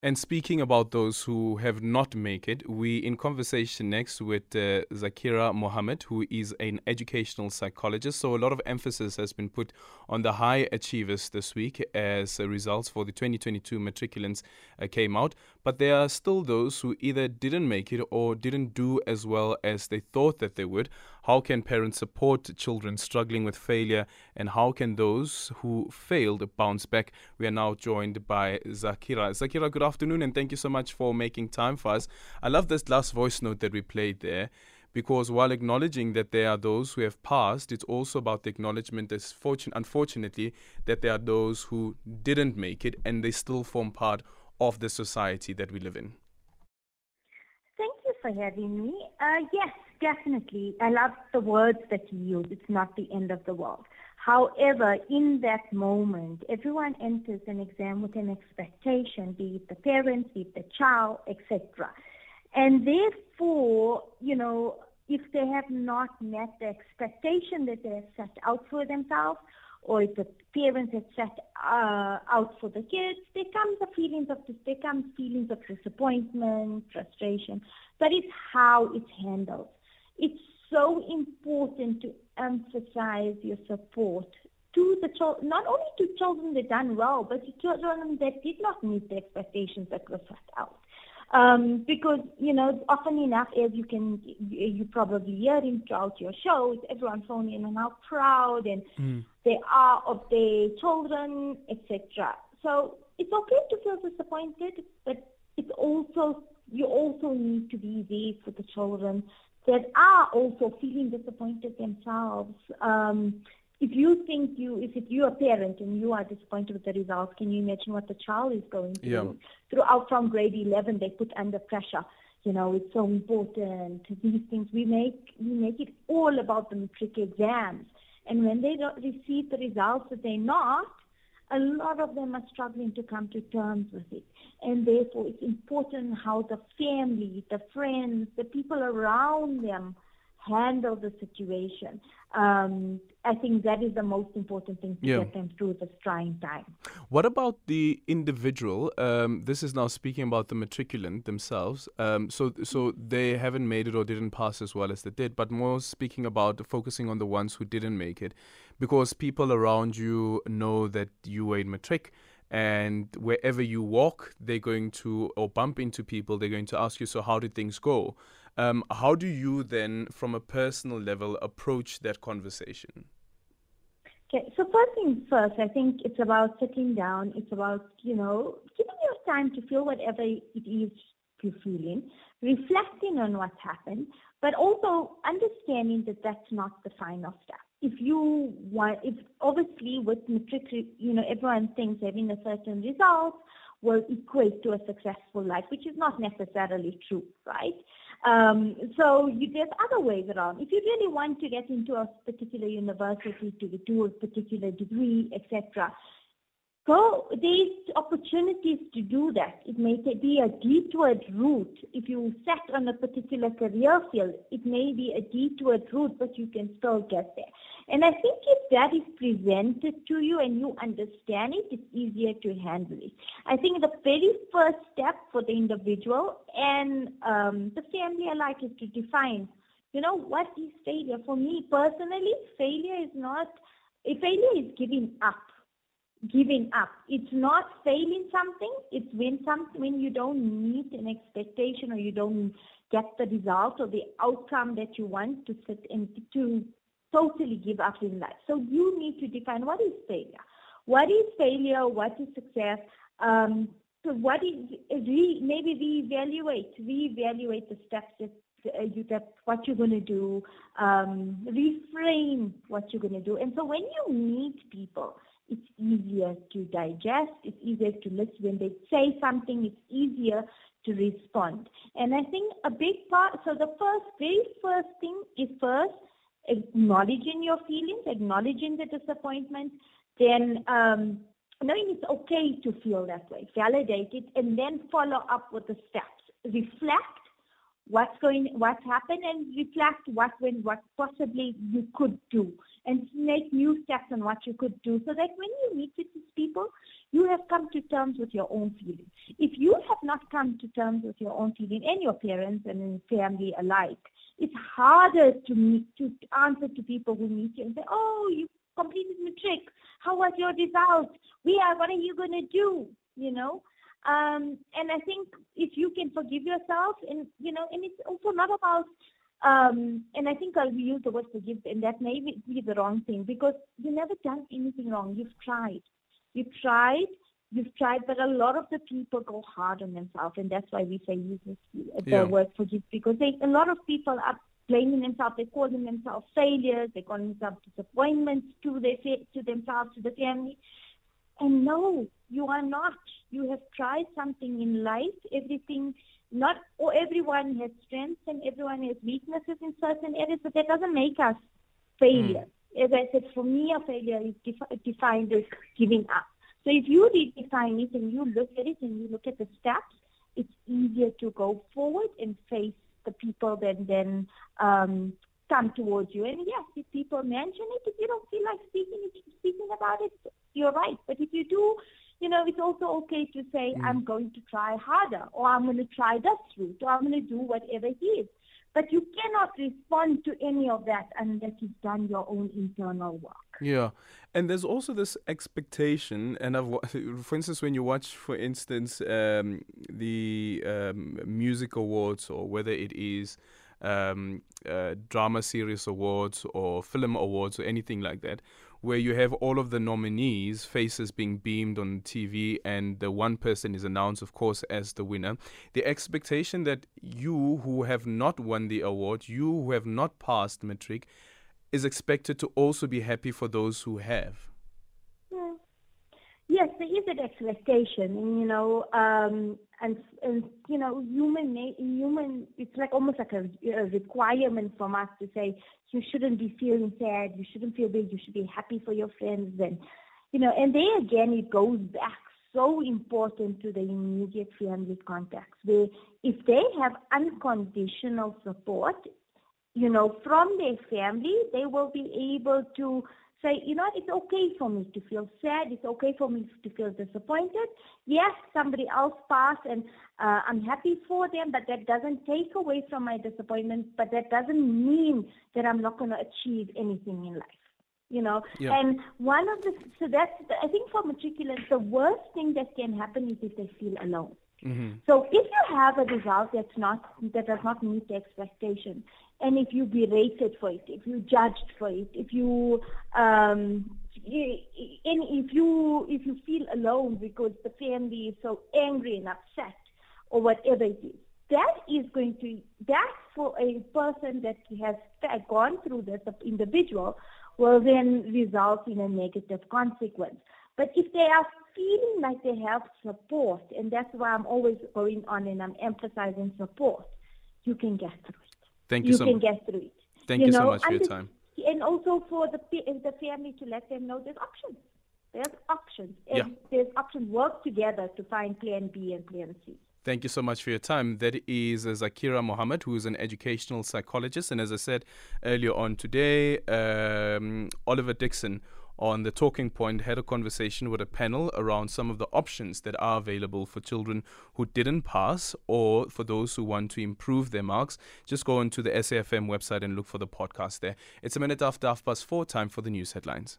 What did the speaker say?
And speaking about those who have not made it, we in conversation next with uh, Zaakirah Mohamed, who is an educational psychologist. So a lot of emphasis has been put on the high achievers this week as results for the 2022 matriculants uh, came out. But there are still those who either didn't make it or didn't do as well as they thought that they would. How can parents support children struggling with failure, and how can those who failed bounce back? We are now joined by Zaakirah. Zaakirah, good afternoon, and thank you so much for making time for us. I love this last voice note that we played there because while acknowledging that there are those who have passed, it's also about the acknowledgement, fortune, unfortunately, that there are those who didn't make it and they still form part of the society that we live in. Thank you for having me. Uh, yes, definitely. I love the words that you use. It's not the end of the world. However, in that moment, everyone enters an exam with an expectation, be it the parents, be it the child, etc. And therefore, you know, if they have not met the expectation that they have set out for themselves, or if the parents have set uh, out for the kids, there comes the feelings of there comes feelings of disappointment, frustration. But it's how it's handled. It's so important to emphasize your support to the children, not only to children that done well, but to children that did not meet the expectations that were set out. Um, because, you know, often enough, as you can, you probably hear in throughout your shows, everyone phoning in and how proud and mm. they are of their children, etc. So it's okay to feel disappointed, but it's also, you also need to be there for the children that are also feeling disappointed themselves. Um, if you think you, if you're a parent and you are disappointed with the results, can you imagine what the child is going through? Yeah. Throughout from grade 11, they put under pressure. You know, it's so important. These things we make, we make it all about the matric exams. And when they don't receive the results that they're not, a lot of them are struggling to come to terms with it. And therefore, it's important how the family, the friends, the people around them handle the situation. Um, I think that is the most important thing to yeah. get them through this trying time. What about the individual? Um, this is now speaking about the matriculant themselves. Um, so, so they haven't made it or didn't pass as well as they did, but more speaking about focusing on the ones who didn't make it, because people around you know that you were in matric and wherever you walk they're going to or bump into people they're going to ask you so how did things go um, how do you then, from a personal level, approach that conversation? Okay, so first things first, I think it's about sitting down. It's about, you know, giving your time to feel whatever it is you're feeling, reflecting on what's happened, but also understanding that that's not the final step. If you want, if obviously with matric, you know, everyone thinks having a certain result will equate to a successful life, which is not necessarily true, right? Um, so you, there's other ways around. If you really want to get into a particular university to do a particular degree, etc., go. There's opportunities to do that. It may be a detoured route. If you set on a particular career field, it may be a detoured route, but you can still get there. And I think if that is presented to you and you understand it, it's easier to handle it. I think the very first step for the individual and um, the family alike is to define, you know, what is failure? For me personally, failure is not, failure is giving up. Giving up. It's not failing something. It's when something when you don't meet an expectation or you don't get the result or the outcome that you want to sit and to totally give up in life. So you need to define what is failure. What is failure? What is success? Um, so what is re, maybe reevaluate, reevaluate the steps that uh, you that what you're going to do, um, reframe what you're going to do. And so when you meet people, it's easier to digest. It's easier to listen. When they say something, it's easier to respond. And I think a big part. So the first, very first thing is first acknowledging your feelings, acknowledging the disappointment, then um, knowing it's okay to feel that way, validate it, and then follow up with the steps. Reflect what's going, what's happened, and reflect what when what possibly you could do, and make new steps on what you could do, so that when you meet with these people, you have come to terms with your own feelings. If you have not come to terms with your own feelings, and your parents and family alike, it's harder to meet, to answer to people who meet you and say, "Oh, you completed matric. How was your result? We are. What are you going to do?" You know. Um, and I think if you can forgive yourself, and you know, and it's also not about. Um, and I think I'll use the word forgive, and that may be the wrong thing because you never done anything wrong. You've tried. You've tried. You've tried, but a lot of the people go hard on themselves, and that's why we say use the yeah. word forgive because they, a lot of people are blaming themselves. They're calling themselves failures. They're calling themselves disappointments to their to themselves, to the family. And no, you are not. You have tried something in life. Everything, not or everyone has strengths and everyone has weaknesses in certain areas, but that doesn't make us failures. Mm. As I said, for me, a failure is defi- defined as giving up. So if you redefine it and you look at it and you look at the steps, it's easier to go forward and face the people that then um, come towards you. And yes, if people mention it, if you don't feel like speaking speaking about it, you're right. But if you do, you know, it's also okay to say, mm. I'm going to try harder, or I'm going to try this route, or I'm going to do whatever it is. But you cannot respond to any of that unless you've done your own internal work. Yeah. And there's also this expectation, and I've, for instance, when you watch, for instance, um, the um, music awards, or whether it is um, uh, drama series awards or film awards or anything like that, where you have all of the nominees' faces being beamed on TV and the one person is announced, of course, as the winner. The expectation that you who have not won the award, you who have not passed matric, is expected to also be happy for those who have. Yes, there is an expectation, you know, um, and and you know, human human, it's like almost like a, a, requirement from us to say you shouldn't be feeling sad, you shouldn't feel bad, you should be happy for your friends, and you know, and there again, it goes back so important to the immediate family context, where if they have unconditional support, you know, from their family, they will be able to say, you know, it's okay for me to feel sad. It's okay for me to feel disappointed. Yes, somebody else passed and uh, I'm happy for them, but that doesn't take away from my disappointment. But that doesn't mean that I'm not going to achieve anything in life. You know, yeah. and one of the so that's I think for matriculants the worst thing that can happen is if they feel alone. Mm-hmm. So if you have a result that's not that does not meet the expectation, and if you berated for it, if you judged for it, if you um, and if you if you feel alone because the family is so angry and upset or whatever it is, that is going to that for a person that has gone through this individual will then result in a negative consequence. But if they are feeling like they have support, and that's why I'm always going on and I'm emphasizing support, you can get through it. Thank you, you so can get through it. Thank you, you know? so much for your time. And also for the the family to let them know there's options. There's options. And yeah. there's options. Work together to find plan B and plan C. Thank you so much for your time. That is Zaakirah Mohamed, who is an educational psychologist. And as I said earlier on today, um, Oliver Dixon on the talking point had a conversation with a panel around some of the options that are available for children who didn't pass or for those who want to improve their marks. Just go onto the SAFM website and look for the podcast there. It's a minute after half past four, time for the news headlines.